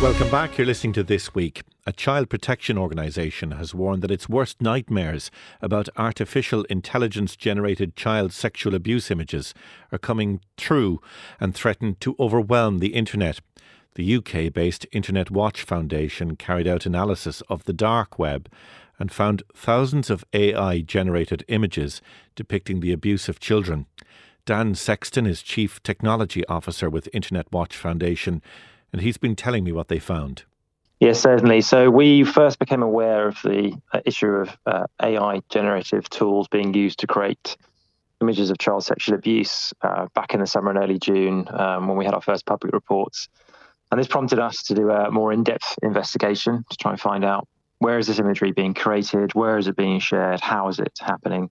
Welcome back. You're listening to This Week. A child protection organisation has warned that its worst nightmares about artificial intelligence generated child sexual abuse images are coming true and threaten to overwhelm the internet. The UK based Internet Watch Foundation carried out analysis of the dark web and found thousands of AI generated images depicting the abuse of children. Dan Sexton is Chief Technology Officer with Internet Watch Foundation and he's been telling me what they found. Yes, certainly. So we first became aware of the uh, issue of uh, AI generative tools being used to create images of child sexual abuse uh, back in the summer and early June um, when we had our first public reports. And this prompted us to do a more in depth investigation to try and find out where is this imagery being created, where is it being shared, how is it happening.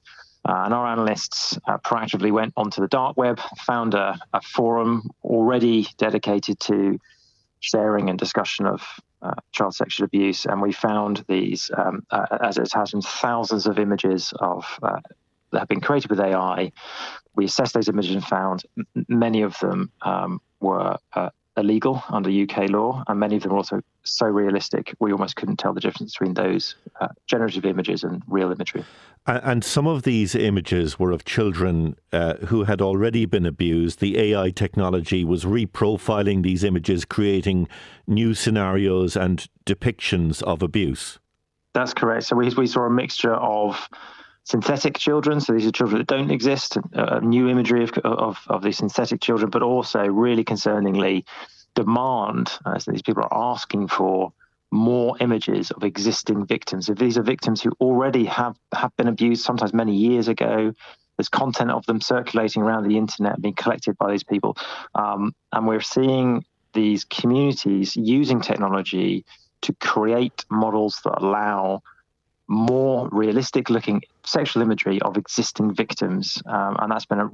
Uh, and our analysts uh, proactively went onto the dark web, found a, a forum already dedicated to sharing and discussion of uh, child sexual abuse, and we found these, um, uh, as it happens, thousands of images of uh, that have been created with AI. We assessed those images and found m- many of them um, were uh, illegal under UK law, and many of them were also so realistic we almost couldn't tell the difference between those uh, generative images and real imagery. And some of these images were of children uh, who had already been abused. The AI technology was reprofiling these images, creating new scenarios and depictions of abuse. That's correct. So we, we saw a mixture of synthetic children. So these are children that don't exist, uh, new imagery of, of, of these synthetic children, but also really concerningly, demand. Uh, so these people are asking for more images of existing victims. If these are victims who already have, have been abused, sometimes many years ago, there's content of them circulating around the internet being collected by these people. Um, and we're seeing these communities using technology to create models that allow more realistic looking sexual imagery of existing victims, um, and that's been a,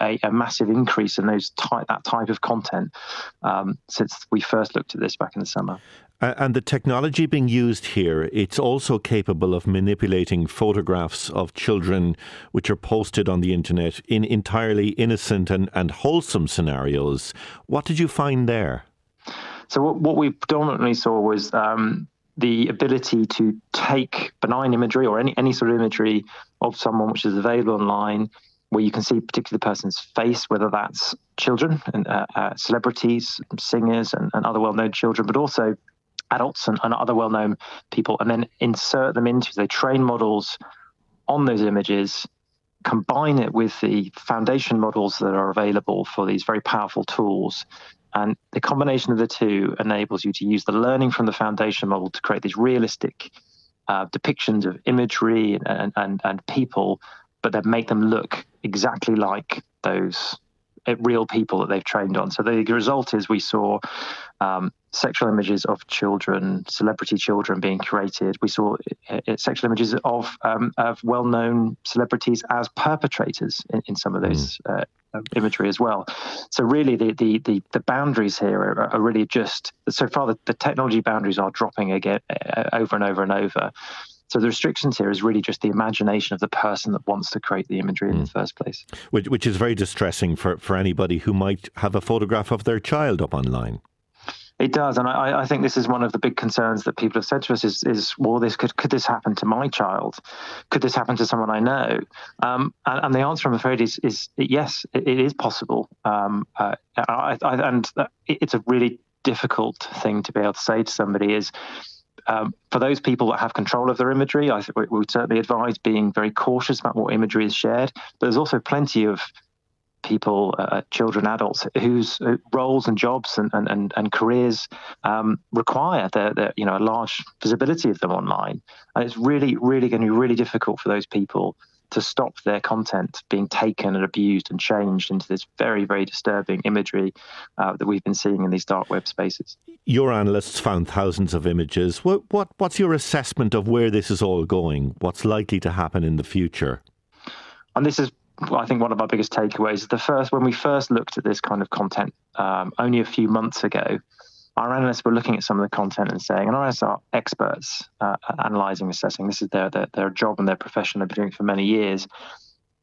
a, a, massive increase in those type, that type of content um, since we first looked at this back in the summer. And the technology being used here, it's also capable of manipulating photographs of children which are posted on the internet in entirely innocent and, and wholesome scenarios. What did you find there? So what, what we predominantly saw was um, the ability to take benign imagery or any, any sort of imagery of someone which is available online where you can see particularly the person's face, whether that's children and uh, uh, celebrities, singers, and, and other well-known children, but also adults and, and other well-known people, and then insert them into. They train models on those images, combine it with the foundation models that are available for these very powerful tools, and the combination of the two enables you to use the learning from the foundation model to create these realistic uh, depictions of imagery and, and, and people, but then make them look exactly like those uh, real people that they've trained on. So the result is we saw um, sexual images of children, celebrity children being created. We saw uh, uh sexual images of um, of well-known celebrities as perpetrators in, in some of those mm. uh, um, imagery as well. So really, the the the, the boundaries here are, are, really just so far. The, the technology boundaries are dropping again uh, over and over and over. So the restrictions here is really just the imagination of the person that wants to create the imagery mm. in the hmm. first place. Which, which is very distressing for, for anybody who might have a photograph of their child up online. It does, and I, I, think this is one of the big concerns that people have said to us: is, is well, this could could this happen to my child? Could this happen to someone I know? Um, and, and, the answer, I'm afraid, is is yes, it, it is possible. Um, uh, I, I, and it's a really difficult thing to be able to say to somebody is. Um, for those people that have control of their imagery, I think we would certainly advise being very cautious about what imagery is shared. But there's also plenty of people, uh, children, adults, whose uh, roles and jobs and, and, and, careers um, require the, the, you know, a large visibility of them online. And it's really, really going to be really difficult for those people to stop their content being taken and abused and changed into this very, very disturbing imagery uh, that we've been seeing in these dark web spaces. Your analysts found thousands of images. What, what, what's your assessment of where this is all going? What's likely to happen in the future? And this is I think one of our biggest takeaways is the first when we first looked at this kind of content um, only a few months ago. Our analysts were looking at some of the content and saying, and our analysts are experts uh, analyzing, assessing. This is their, their, their job and their profession. They've been doing it for many years.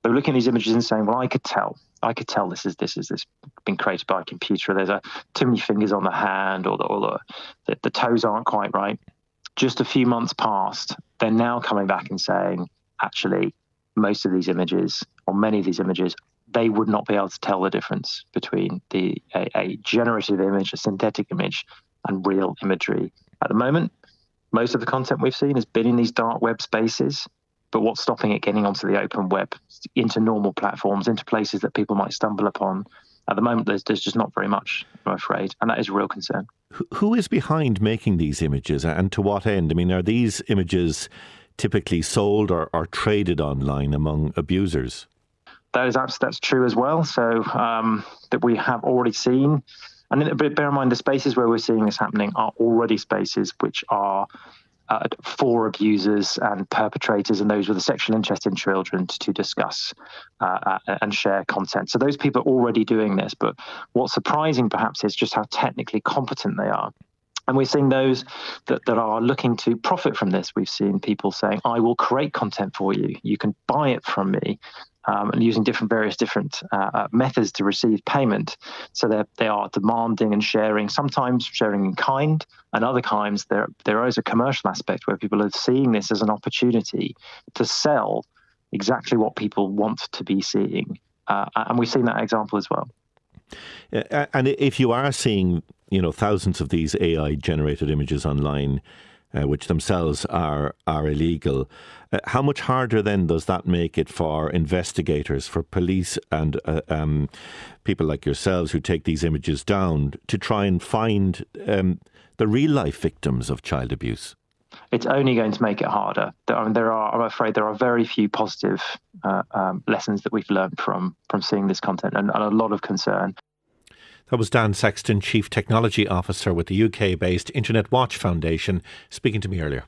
They were looking at these images and saying, well, I could tell I could tell this is this is this been created by a computer. There's a too many fingers on the hand, or the or the, the, the toes aren't quite right. Just a few months past, they're now coming back and saying, actually, most of these images, or many of these images, they would not be able to tell the difference between the a, a generative image, a synthetic image, and real imagery. At the moment, most of the content we've seen has been in these dark web spaces but what's stopping it getting onto the open web, into normal platforms, into places that people might stumble upon? At the moment, there's, there's just not very much, I'm afraid, and that is a real concern. Who is behind making these images and to what end? I mean, are these images typically sold or, or traded online among abusers? That is that's true as well. So um, that we have already seen, and bear in mind the spaces where we're seeing this happening are already spaces which are uh, for abusers and perpetrators and those with a sexual interest in children to, to discuss uh, uh, and share content. So those people are already doing this. But what's surprising perhaps is just how technically competent they are. And we're seeing those that, that are looking to profit from this. We've seen people saying, I will create content for you. You can buy it from me um, and using different various different uh, uh, methods to receive payment. So they they are demanding and sharing, sometimes sharing in kind, and other times there there is a commercial aspect where people are seeing this as an opportunity to sell exactly what people want to be seeing, uh, and we've seen that example as well. And if you are seeing, you know, thousands of these AI generated images online, uh, which themselves are are illegal. Uh, how much harder then does that make it for investigators, for police, and uh, um, people like yourselves who take these images down to try and find um, the real life victims of child abuse? It's only going to make it harder. I mean, there are, I'm afraid, there are very few positive uh, um, lessons that we've learned from from seeing this content, and, and a lot of concern. That was Dan Sexton, Chief Technology Officer with the UK based Internet Watch Foundation, speaking to me earlier.